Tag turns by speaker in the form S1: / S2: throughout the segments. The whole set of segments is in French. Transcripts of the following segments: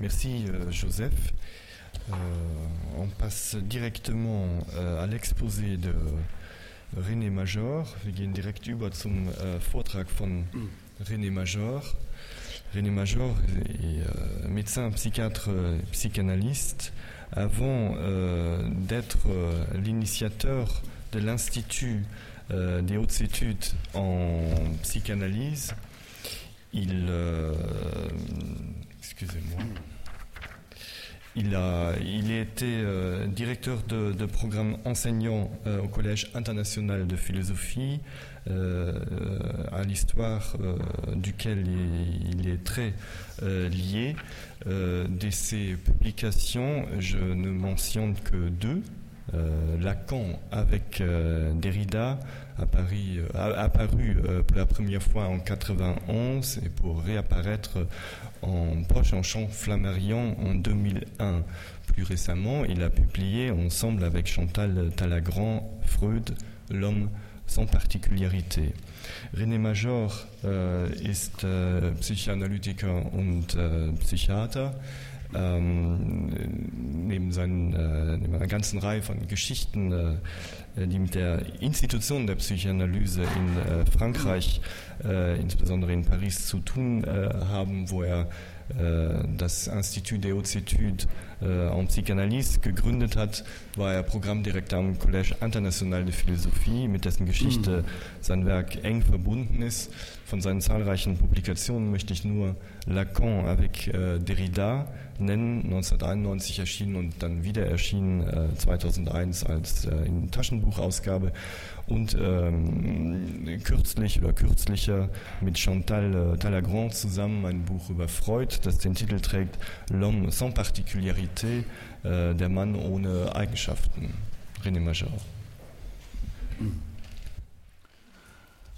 S1: Merci euh, Joseph. Euh, on passe directement euh, à l'exposé de René Major. Wir gehen direkt René Major. René Major est médecin, psychiatre, psychanalyste. Avant d'être l'initiateur de l'Institut des hautes études en psychanalyse, il, excusez-moi, il a, il été euh, directeur de, programme enseignant euh, au Collège international de philosophie, euh, à l'histoire duquel il, il est très lié. De ses publications, je ne mentionne que deux. Euh, Lacan avec euh, Derrida Paris, apparu euh, pour la première fois en 91 et pour réapparaître en poche en champ Flammarion en 2001. Plus récemment, il a publié ensemble avec Chantal Talagrand Freud, l'homme sans particularité. René Major äh, ist äh, Psychoanalytiker. Ähm, neben, seinen, äh, neben einer ganzen Reihe von Geschichten, äh, die mit der Institution der Psychoanalyse in äh, Frankreich, äh, insbesondere in Paris, zu tun äh, haben, wo er äh, das Institut des Hautes Études en Psychanalyse gegründet hat, war er Programmdirektor am Collège International de Philosophie, mit dessen Geschichte sein Werk eng verbunden ist. Von seinen zahlreichen Publikationen möchte ich nur Lacan avec äh, Derrida nennen, 1991 erschienen und dann wieder erschienen äh, 2001 als äh, in Taschenbuchausgabe und ähm, kürzlich oder kürzlicher mit Chantal äh, Talagrand zusammen ein Buch über Freud, das den Titel trägt L'homme sans particularité, äh, der Mann ohne Eigenschaften. René Major.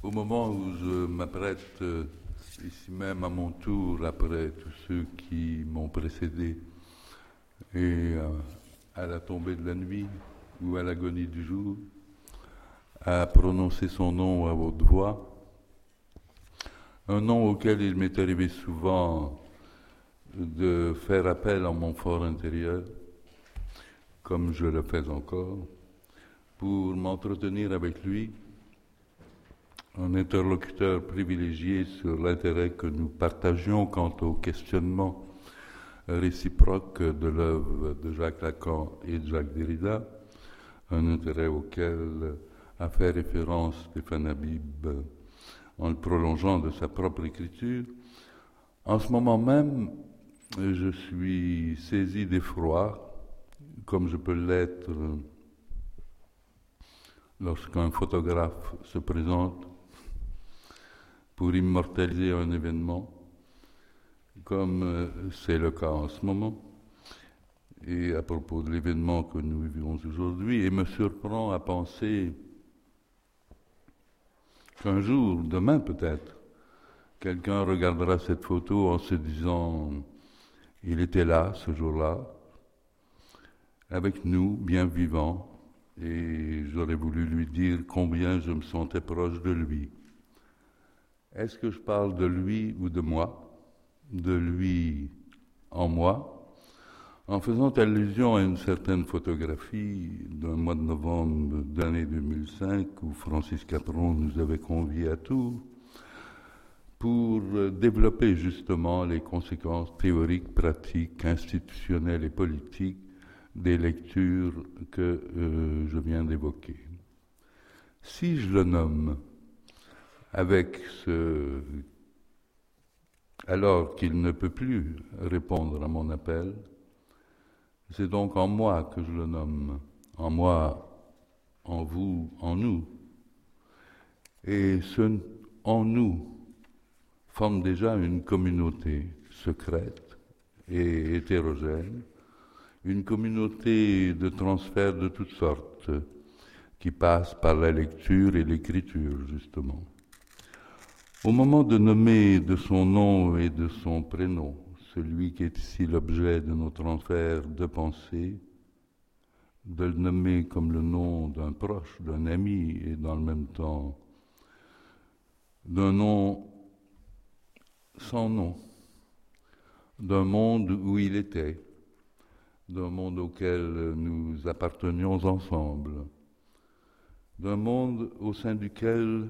S2: Au moment où je m'apprête euh, ici même à mon tour, après tous ceux qui m'ont précédé, et euh, à la tombée de la nuit ou à l'agonie du jour, à prononcer son nom à haute voix, un nom auquel il m'est arrivé souvent de faire appel en mon fort intérieur, comme je le fais encore, pour m'entretenir avec lui un interlocuteur privilégié sur l'intérêt que nous partagions quant au questionnement réciproque de l'œuvre de Jacques Lacan et de Jacques Derrida, un intérêt auquel a fait référence Stéphane Habib en le prolongeant de sa propre écriture. En ce moment même, je suis saisi d'effroi, comme je peux l'être lorsqu'un photographe se présente pour immortaliser un événement, comme euh, c'est le cas en ce moment, et à propos de l'événement que nous vivons aujourd'hui, et me surprend à penser qu'un jour, demain peut-être, quelqu'un regardera cette photo en se disant, il était là ce jour-là, avec nous, bien vivant, et j'aurais voulu lui dire combien je me sentais proche de lui. Est-ce que je parle de lui ou de moi? De lui en moi en faisant allusion à une certaine photographie d'un mois de novembre d'année 2005 où Francis Capron nous avait conviés à Tours pour développer justement les conséquences théoriques, pratiques, institutionnelles et politiques des lectures que euh, je viens d'évoquer. Si je le nomme avec ce... alors qu'il ne peut plus répondre à mon appel, c'est donc en moi que je le nomme, en moi, en vous, en nous. Et ce en nous forme déjà une communauté secrète et hétérogène, une communauté de transferts de toutes sortes qui passe par la lecture et l'écriture, justement. Au moment de nommer de son nom et de son prénom celui qui est ici l'objet de nos transferts de pensée, de le nommer comme le nom d'un proche, d'un ami et dans le même temps d'un nom sans nom, d'un monde où il était, d'un monde auquel nous appartenions ensemble, d'un monde au sein duquel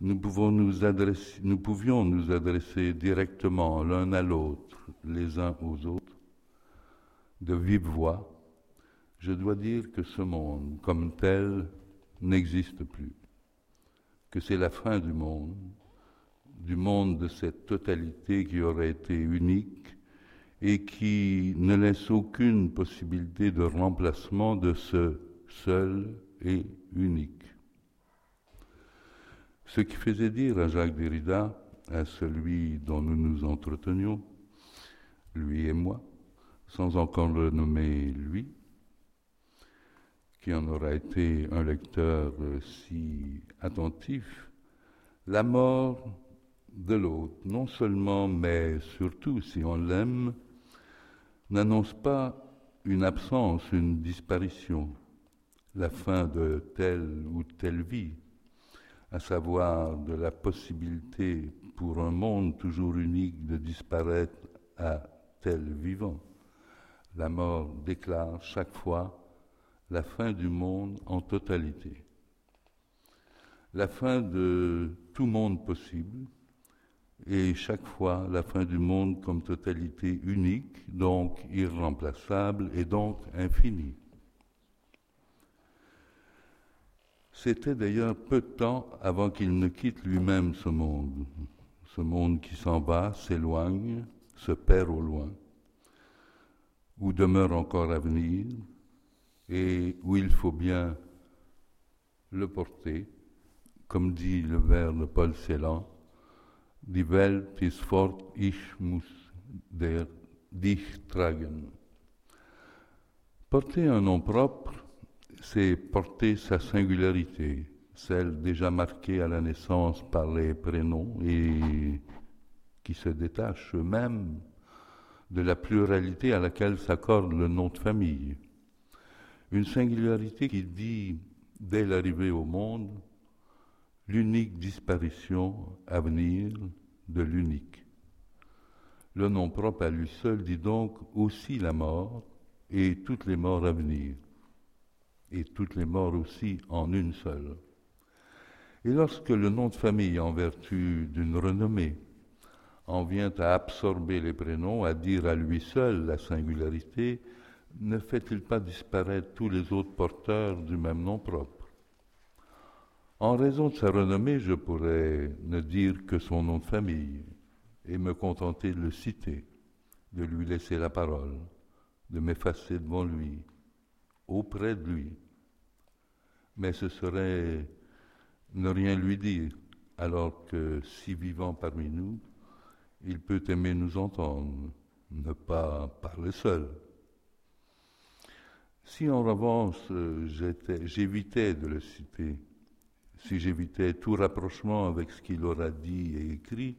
S2: nous, pouvions nous adresser directement l'un à l'autre, les uns aux autres, de vive voix, je dois dire que ce monde comme tel n'existe plus, que c'est la fin du monde, du monde de cette totalité qui aurait été unique et qui ne laisse aucune possibilité de remplacement de ce seul et unique. Ce qui faisait dire à Jacques Derrida, à celui dont nous nous entretenions, lui et moi, sans encore le nommer lui, qui en aura été un lecteur si attentif, la mort de l'autre, non seulement, mais surtout, si on l'aime, n'annonce pas une absence, une disparition, la fin de telle ou telle vie, à savoir de la possibilité pour un monde toujours unique de disparaître à tel vivant. La mort déclare chaque fois la fin du monde en totalité, la fin de tout monde possible, et chaque fois la fin du monde comme totalité unique, donc irremplaçable et donc infinie. C'était d'ailleurs peu de temps avant qu'il ne quitte lui-même ce monde, ce monde qui s'en va, s'éloigne, se perd au loin, où demeure encore à venir et où il faut bien le porter, comme dit le vers de Paul Celan, Die Welt ist fort, ich muss der dich tragen. Porter un nom propre, c'est porter sa singularité, celle déjà marquée à la naissance par les prénoms et qui se détache eux-mêmes de la pluralité à laquelle s'accorde le nom de famille. Une singularité qui dit, dès l'arrivée au monde, l'unique disparition à venir de l'unique. Le nom propre à lui seul dit donc aussi la mort et toutes les morts à venir, et toutes les morts aussi en une seule. Et lorsque le nom de famille, en vertu d'une renommée, en vient à absorber les prénoms, à dire à lui seul la singularité, ne fait-il pas disparaître tous les autres porteurs du même nom propre? En raison de sa renommée, je pourrais ne dire que son nom de famille et me contenter de le citer, de lui laisser la parole, de m'effacer devant lui, auprès de lui. Mais ce serait ne rien lui dire, alors que si vivant parmi nous, il peut aimer nous entendre, ne pas parler seul. Si en revanche j'évitais de le citer, si j'évitais tout rapprochement avec ce qu'il aura dit et écrit,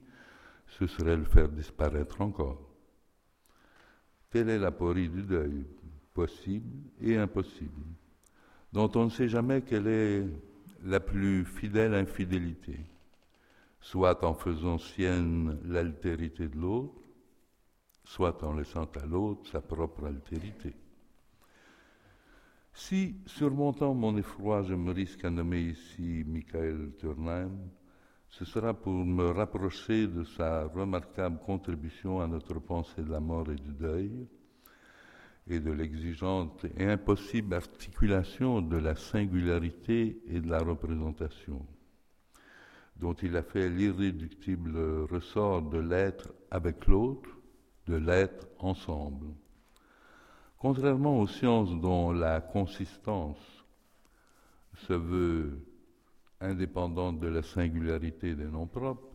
S2: ce serait le faire disparaître encore. Telle est la porie du deuil, possible et impossible, dont on ne sait jamais quelle est la plus fidèle infidélité, soit en faisant sienne l'altérité de l'autre, soit en laissant à l'autre sa propre altérité. Si, surmontant mon effroi, je me risque à nommer ici Michael Turnheim, ce sera pour me rapprocher de sa remarquable contribution à notre pensée de la mort et du deuil, et de l'exigeante et impossible articulation de la singularité et de la représentation, dont il a fait l'irréductible ressort de l'être avec l'autre, de l'être ensemble. Contrairement aux sciences dont la consistance se veut indépendante de la singularité des noms propres,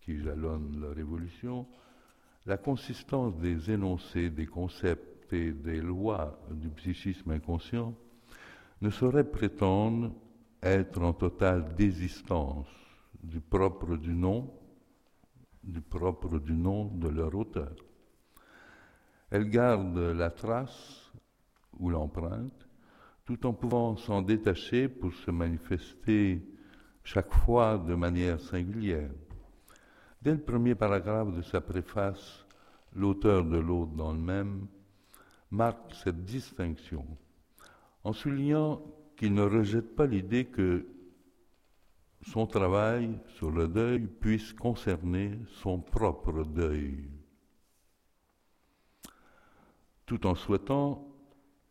S2: qui jalonnent leur évolution, la consistance des énoncés, des concepts des lois du psychisme inconscient ne saurait prétendre être en totale désistance du propre du nom, du propre du nom de leur auteur. Elle garde la trace ou l'empreinte, tout en pouvant s'en détacher pour se manifester chaque fois de manière singulière. Dès le premier paragraphe de sa préface, l'auteur de l'autre dans le même, marque cette distinction en soulignant qu'il ne rejette pas l'idée que son travail sur le deuil puisse concerner son propre deuil, tout en souhaitant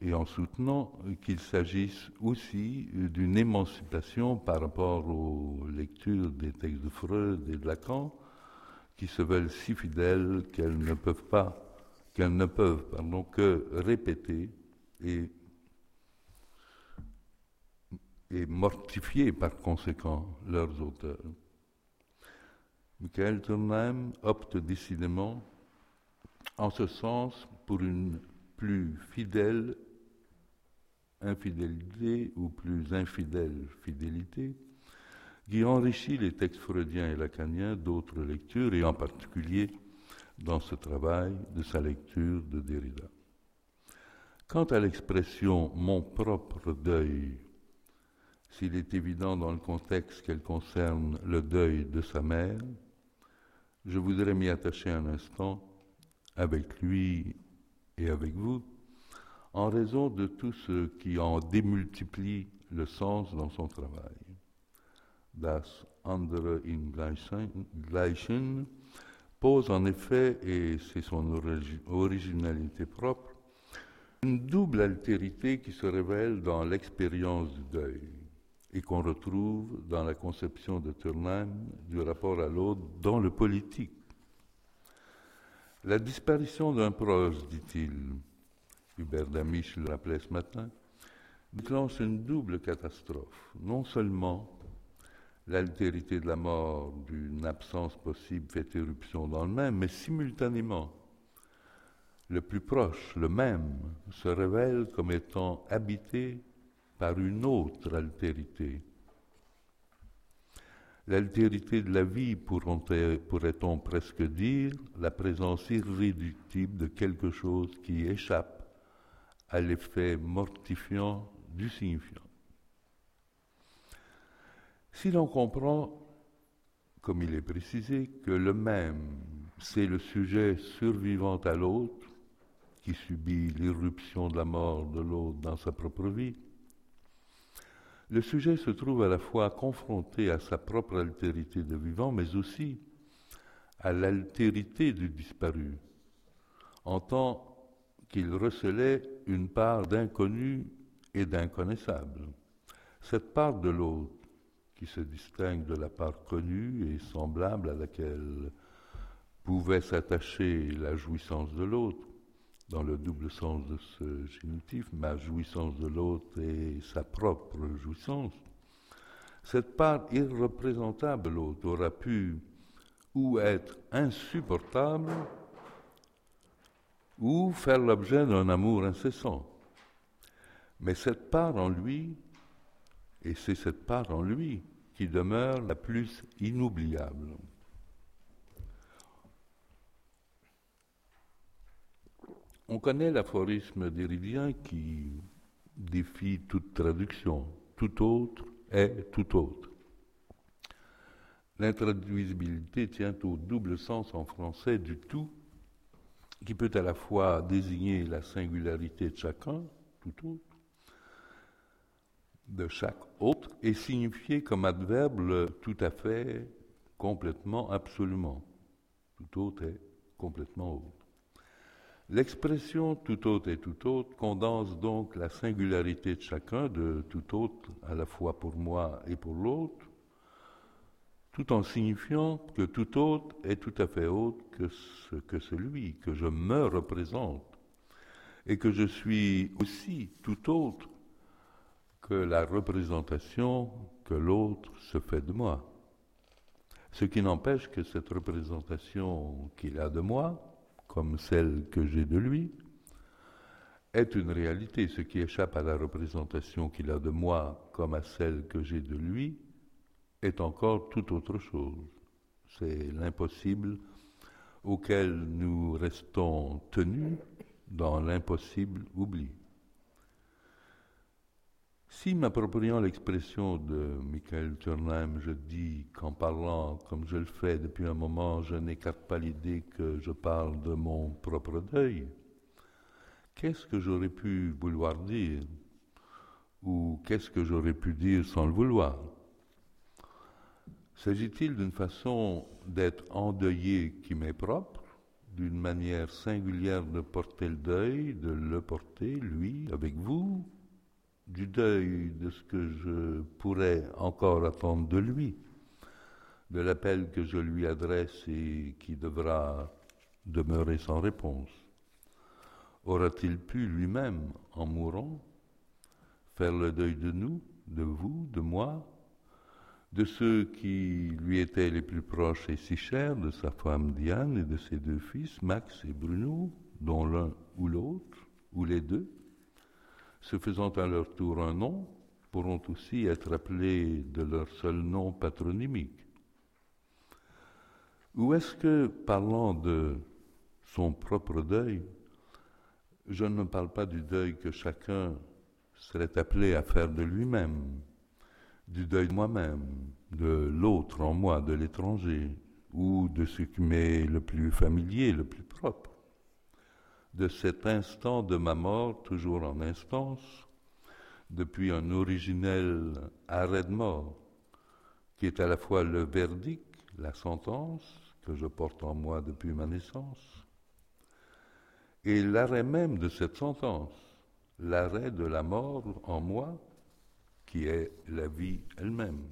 S2: et en soutenant qu'il s'agisse aussi d'une émancipation par rapport aux lectures des textes de Freud et de Lacan, qui se veulent si fidèles qu'elles ne peuvent pas, qu'elles ne peuvent pardon, que répéter et, et mortifier par conséquent leurs auteurs. Michael Turnheim opte décidément en ce sens pour une plus fidèle infidélité ou plus infidèle fidélité, qui enrichit les textes freudiens et lacaniens d'autres lectures, et en particulier dans ce travail de sa lecture de Derrida. Quant à l'expression mon propre deuil, s'il est évident dans le contexte qu'elle concerne le deuil de sa mère, je voudrais m'y attacher un instant avec lui et avec vous en raison de tout ce qui en démultiplie le sens dans son travail. Das andere in Gleichen pose en effet, et c'est son originalité propre, une double altérité qui se révèle dans l'expérience du deuil et qu'on retrouve dans la conception de Turnheim du rapport à l'autre dans le politique. La disparition d'un proche, dit-il, Hubert Damisch le rappelait ce matin, déclenche une double catastrophe. Non seulement l'altérité de la mort d'une absence possible fait éruption dans le même, mais simultanément, le plus proche, le même, se révèle comme étant habité par une autre altérité. L'altérité de la vie, pourrait-on presque dire, la présence irréductible de quelque chose qui échappe à l'effet mortifiant du signifiant. Si l'on comprend, comme il est précisé, que le même, c'est le sujet survivant à l'autre, qui subit l'irruption de la mort de l'autre dans sa propre vie, le sujet se trouve à la fois confronté à sa propre altérité de vivant, mais aussi à l'altérité du disparu, en tant qu'il recelait une part d'inconnu et d'inconnaissable. Cette part de l'autre, qui se distingue de la part connue et semblable à laquelle pouvait s'attacher la jouissance de l'autre, dans le double sens de ce génitif, ma jouissance de l'autre et sa propre jouissance, cette part irreprésentable l'autre aura pu ou être insupportable ou faire l'objet d'un amour incessant. Mais cette part en lui, et c'est cette part en lui qui demeure la plus inoubliable. On connaît l'aphorisme d'Héridien qui défie toute traduction. Tout autre est tout autre. L'intraduisibilité tient au double sens en français du tout qui peut à la fois désigner la singularité de chacun, tout autre, de chaque autre, et signifier comme adverbe tout à fait, complètement, absolument. Tout autre est complètement autre. L'expression tout autre et tout autre condense donc la singularité de chacun, de tout autre à la fois pour moi et pour l'autre, tout en signifiant que tout autre est tout à fait autre que celui que je me représente, et que je suis aussi tout autre que la représentation que l'autre se fait de moi. Ce qui n'empêche que cette représentation qu'il a de moi, comme celle que j'ai de lui, est une réalité. Ce qui échappe à la représentation qu'il a de moi comme à celle que j'ai de lui, est encore tout autre chose. C'est l'impossible auquel nous restons tenus dans l'impossible oubli. Si, m'appropriant l'expression de Michael Turnheim, je dis qu'en parlant comme je le fais depuis un moment, je n'écarte pas l'idée que je parle de mon propre deuil, qu'est-ce que j'aurais pu vouloir dire Ou qu'est-ce que j'aurais pu dire sans le vouloir? S'agit-il d'une façon d'être endeuillé qui m'est propre, d'une manière singulière de porter le deuil, de le porter, lui, avec vous, du deuil de ce que je pourrais encore attendre de lui, de l'appel que je lui adresse et qui devra demeurer sans réponse. Aura-t-il pu lui-même, en mourant, faire le deuil de nous, de vous, de moi, de ceux qui lui étaient les plus proches et si chers, de sa femme Diane et de ses deux fils, Max et Bruno, dont l'un ou l'autre, ou les deux, se faisant à leur tour un nom, pourront aussi être appelés de leur seul nom patronymique. Ou est-ce que, parlant de son propre deuil, je ne parle pas du deuil que chacun serait appelé à faire de lui-même, du deuil de moi-même, de l'autre en moi, de l'étranger, ou de ce qui m'est le plus familier, le plus propre, de cet instant de ma mort, toujours en instance, depuis un originel arrêt de mort, qui est à la fois le verdict, la sentence que je porte en moi depuis ma naissance, et l'arrêt même de cette sentence, l'arrêt de la mort en moi, qui est la vie elle-même.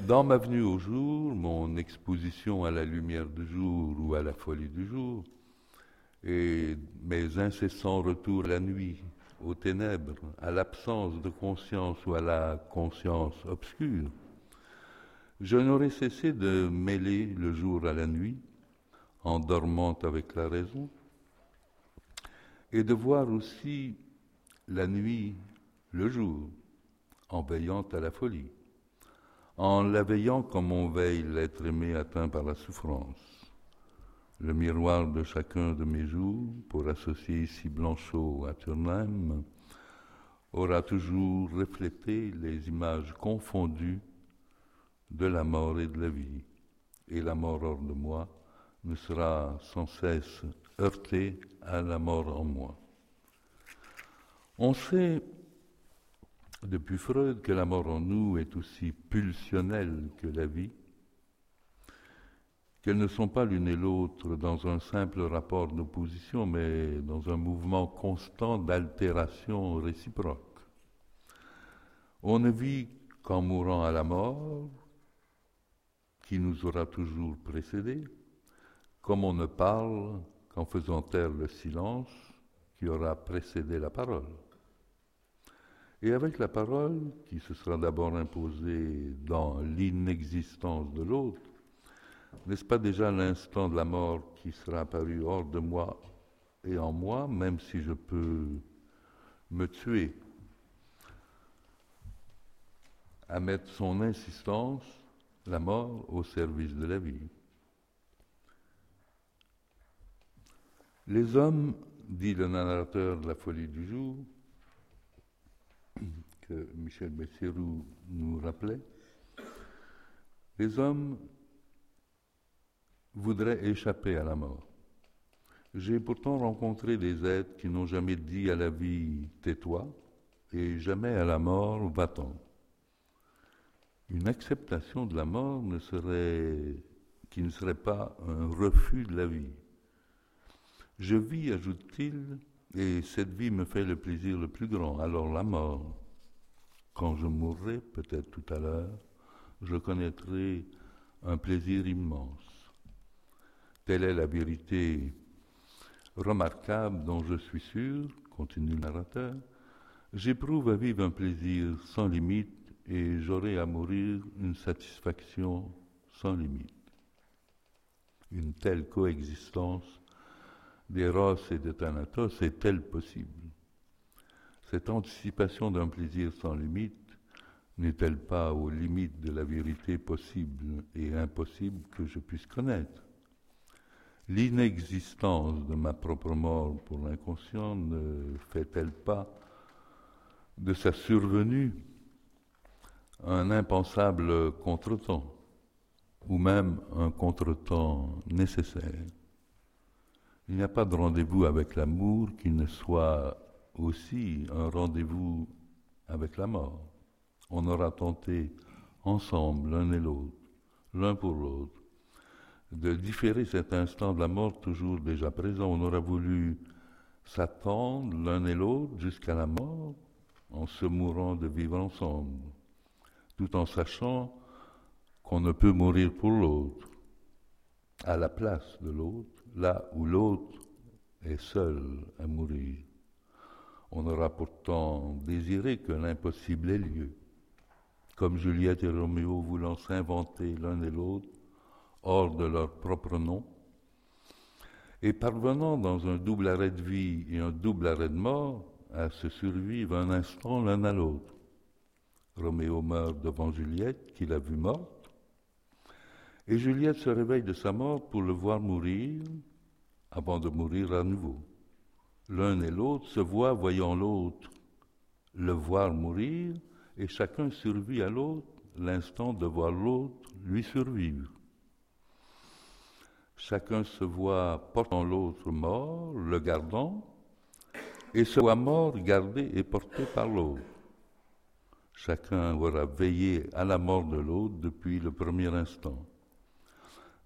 S2: Dans ma venue au jour, mon exposition à la lumière du jour ou à la folie du jour, et mes incessants retours la nuit, aux ténèbres, à l'absence de conscience ou à la conscience obscure, je n'aurais cessé de mêler le jour à la nuit, en dormant avec la raison, et de voir aussi la nuit le jour, en veillant à la folie, en la veillant comme on veille l'être aimé atteint par la souffrance. Le miroir de chacun de mes jours, pour associer ici Blanchot à Turnheim, aura toujours reflété les images confondues de la mort et de la vie, et la mort hors de moi, me sera sans cesse heurté à la mort en moi. On sait depuis Freud que la mort en nous est aussi pulsionnelle que la vie, qu'elles ne sont pas l'une et l'autre dans un simple rapport d'opposition, mais dans un mouvement constant d'altération réciproque. On ne vit qu'en mourant à la mort, qui nous aura toujours précédés, comme on ne parle qu'en faisant taire le silence qui aura précédé la parole. Et avec la parole, qui se sera d'abord imposée dans l'inexistence de l'autre, n'est-ce pas déjà l'instant de la mort qui sera apparu hors de moi et en moi, même si je peux me tuer, à mettre son insistance, la mort, au service de la vie. Les hommes, dit le narrateur de la folie du jour, que Michel Bessirou nous rappelait, les hommes voudraient échapper à la mort. J'ai pourtant rencontré des êtres qui n'ont jamais dit à la vie tais-toi et jamais à la mort va-t'en. Une acceptation de la mort qui ne serait pas un refus de la vie. Je vis, ajoute-t-il, et cette vie me fait le plaisir le plus grand. Alors la mort, quand je mourrai, peut-être tout à l'heure, je connaîtrai un plaisir immense. Telle est la vérité remarquable dont je suis sûr, continue le narrateur, j'éprouve à vivre un plaisir sans limite et j'aurai à mourir une satisfaction sans limite. Une telle coexistence d'Eros et de Thanatos est-elle possible? Cette anticipation d'un plaisir sans limite n'est-elle pas aux limites de la vérité possible et impossible que je puisse connaître? L'inexistence de ma propre mort pour l'inconscient ne fait-elle pas de sa survenue un impensable contretemps, ou même un contretemps nécessaire? Il n'y a pas de rendez-vous avec l'amour qui ne soit aussi un rendez-vous avec la mort. On aura tenté ensemble, l'un et l'autre, l'un pour l'autre, de différer cet instant de la mort toujours déjà présent. On aura voulu s'attendre l'un et l'autre jusqu'à la mort en se mourant de vivre ensemble, tout en sachant qu'on ne peut mourir pour l'autre, à la place de l'autre, là où l'autre est seul à mourir. On aura pourtant désiré que l'impossible ait lieu, comme Juliette et Roméo voulant s'inventer l'un et l'autre hors de leur propre nom, et parvenant dans un double arrêt de vie et un double arrêt de mort à se survivre un instant l'un à l'autre. Roméo meurt devant Juliette, qu'il a vue morte, et Juliette se réveille de sa mort pour le voir mourir avant de mourir à nouveau. L'un et l'autre se voient voyant l'autre le voir mourir, et chacun survit à l'autre l'instant de voir l'autre lui survivre. Chacun se voit portant l'autre mort, le gardant, et se voit mort, gardé et porté par l'autre. Chacun aura veillé à la mort de l'autre depuis le premier instant,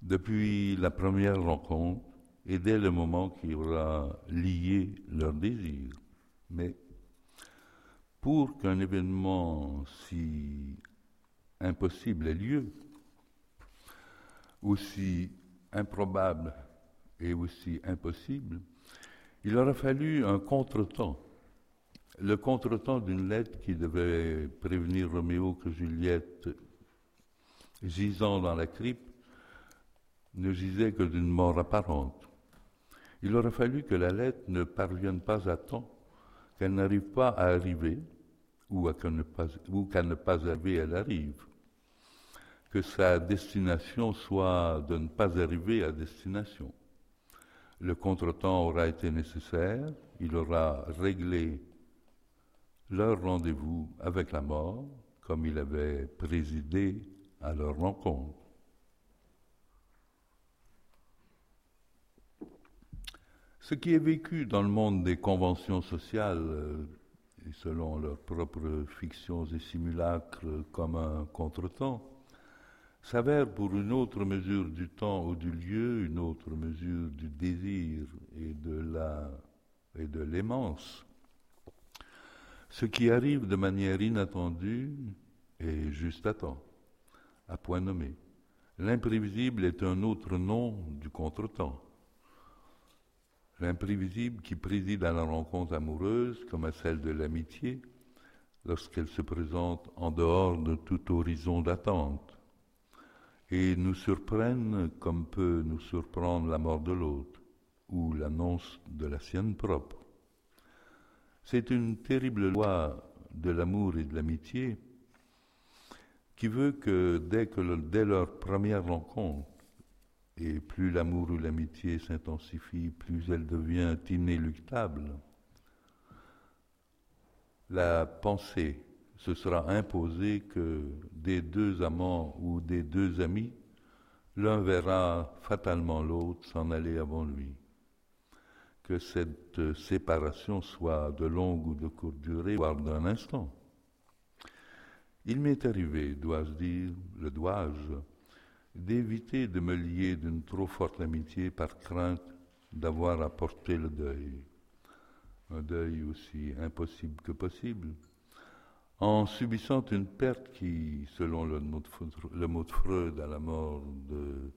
S2: depuis la première rencontre et dès le moment qui aura lié leur désir. Mais pour qu'un événement si impossible ait lieu, aussi improbable et aussi impossible, il aura fallu un contretemps. Le contretemps d'une lettre qui devait prévenir Roméo que Juliette, gisant dans la crypte, ne gisait que d'une mort apparente. Il aura fallu que la lettre ne parvienne pas à temps, qu'elle n'arrive pas à arriver, ou qu'à ne, ne pas arriver, elle arrive que sa destination soit de ne pas arriver à destination. Le contretemps aura été nécessaire, il aura réglé leur rendez-vous avec la mort, comme il avait présidé à leur rencontre. Ce qui est vécu dans le monde des conventions sociales, euh, selon leurs propres fictions et simulacres comme un contretemps, s'avère pour une autre mesure du temps ou du lieu, une autre mesure du désir et de la et de l'aimance. Ce qui arrive de manière inattendue et juste à temps, à point nommé. L'imprévisible est un autre nom du contretemps. L'imprévisible qui préside à la rencontre amoureuse comme à celle de l'amitié lorsqu'elle se présente en dehors de tout horizon d'attente et nous surprennent comme peut nous surprendre la mort de l'autre ou l'annonce de la sienne propre. C'est une terrible loi de l'amour et de l'amitié qui veut que dès, que dès leur première rencontre, et plus l'amour ou l'amitié s'intensifie, plus elle devient inéluctable, la pensée ce sera imposé que des deux amants ou des deux amis, l'un verra fatalement l'autre s'en aller avant lui. Que cette séparation soit de longue ou de courte durée, voire d'un instant. Il m'est arrivé, dois-je dire, le dois-je, d'éviter de me lier d'une trop forte amitié par crainte d'avoir à porter le deuil. Un deuil aussi impossible que possible en subissant une perte qui, selon le mot, de, Freud à la mort de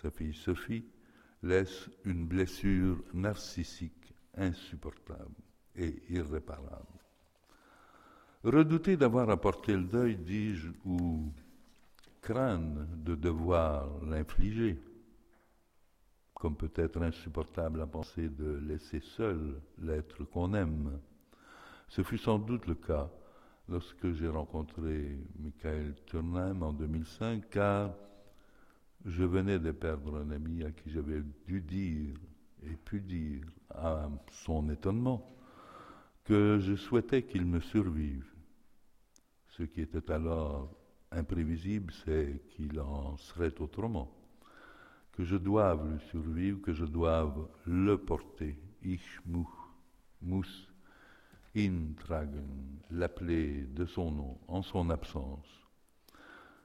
S2: sa fille Sophie, laisse une blessure narcissique insupportable et irréparable. Redouter d'avoir apporté le deuil, dis-je, ou craindre de devoir l'infliger, comme peut être insupportable à penser de laisser seul l'être qu'on aime. Ce fut sans doute le cas lorsque j'ai rencontré Michael Turnheim en 2005, car je venais de perdre un ami à qui j'avais dû dire et pu dire, à son étonnement, que je souhaitais qu'il me survive. Ce qui était alors imprévisible, c'est qu'il en serait autrement. Que je doive lui survivre, que je doive le porter. Ich intragen, l'appeler de son nom, en son absence.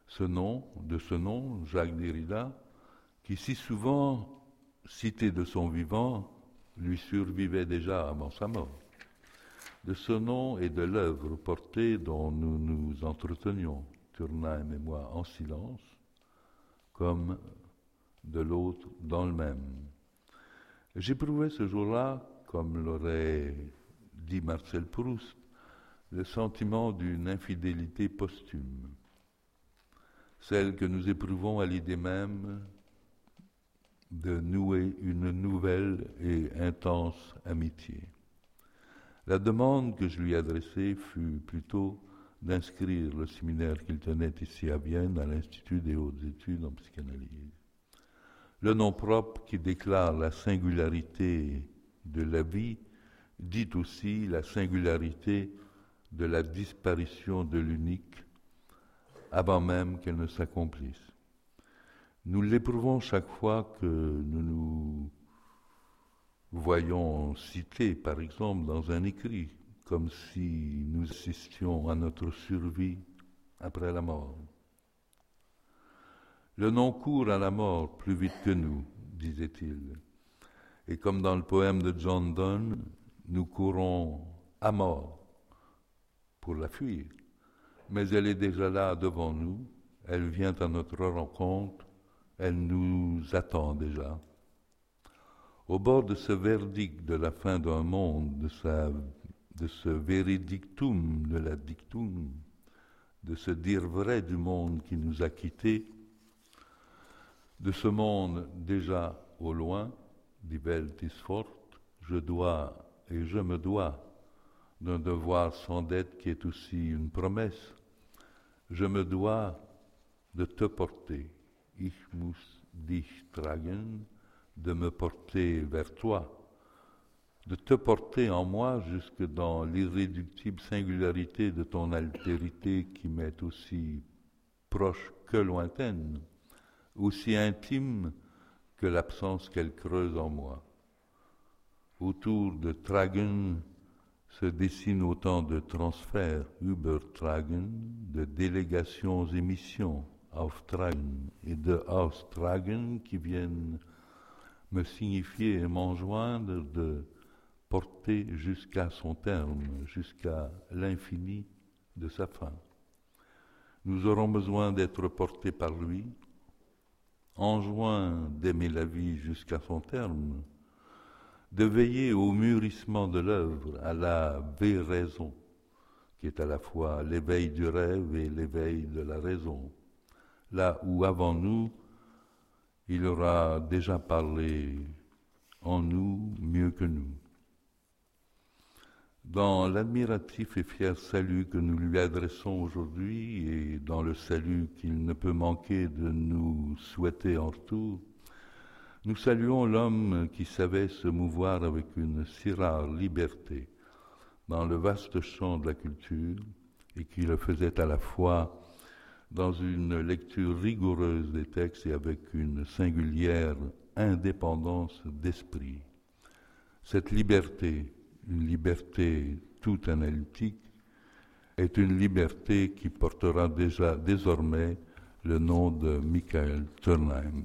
S2: Ce nom, de ce nom, Jacques Derrida, qui si souvent, cité de son vivant, lui survivait déjà avant sa mort. De ce nom et de l'œuvre portée dont nous nous entretenions, Turnaim et moi, en silence, comme de l'autre dans le même. J'éprouvais ce jour-là, comme l'aurait dit Marcel Proust, le sentiment d'une infidélité posthume, celle que nous éprouvons à l'idée même de nouer une nouvelle et intense amitié. La demande que je lui adressai fut plutôt d'inscrire le séminaire qu'il tenait ici à Vienne à l'Institut des hautes études en psychanalyse. Le nom propre qui déclare la singularité de la vie dit aussi la singularité de la disparition de l'unique avant même qu'elle ne s'accomplisse. Nous l'éprouvons chaque fois que nous nous voyons citer, par exemple, dans un écrit, comme si nous assistions à notre survie après la mort. Le nom court à la mort plus vite que nous, disait-il. Et comme dans le poème de John Donne, nous courons à mort pour la fuir. Mais elle est déjà là devant nous, elle vient à notre rencontre, elle nous attend déjà. Au bord de ce verdict de la fin d'un monde, de, ce veridictum de la dictum, de ce dire vrai du monde qui nous a quittés, de ce monde déjà au loin, dit Welt fort, je dois et je me dois d'un devoir sans dette qui est aussi une promesse. Je me dois de te porter, ich muss dich tragen, de me porter vers toi, de te porter en moi jusque dans l'irréductible singularité de ton altérité qui m'est aussi proche que lointaine, aussi intime que l'absence qu'elle creuse en moi. Autour de Tragen se dessinent autant de transferts, Übertragen, de délégations et missions, Auftragen, et de Austragen qui viennent me signifier et m'enjoindre de porter jusqu'à son terme, jusqu'à l'infini de sa fin. Nous aurons besoin d'être portés par lui, enjoint d'aimer la vie jusqu'à son terme, de veiller au mûrissement de l'œuvre, à la raison, qui est à la fois l'éveil du rêve et l'éveil de la raison, là où avant nous, il aura déjà parlé en nous mieux que nous. Dans l'admiratif et fier salut que nous lui adressons aujourd'hui et dans le salut qu'il ne peut manquer de nous souhaiter en retour, nous saluons l'homme qui savait se mouvoir avec une si rare liberté dans le vaste champ de la culture et qui le faisait à la fois dans une lecture rigoureuse des textes et avec une singulière indépendance d'esprit. Cette liberté, une liberté tout analytique, est une liberté qui portera déjà désormais le nom de Michael Turnheim.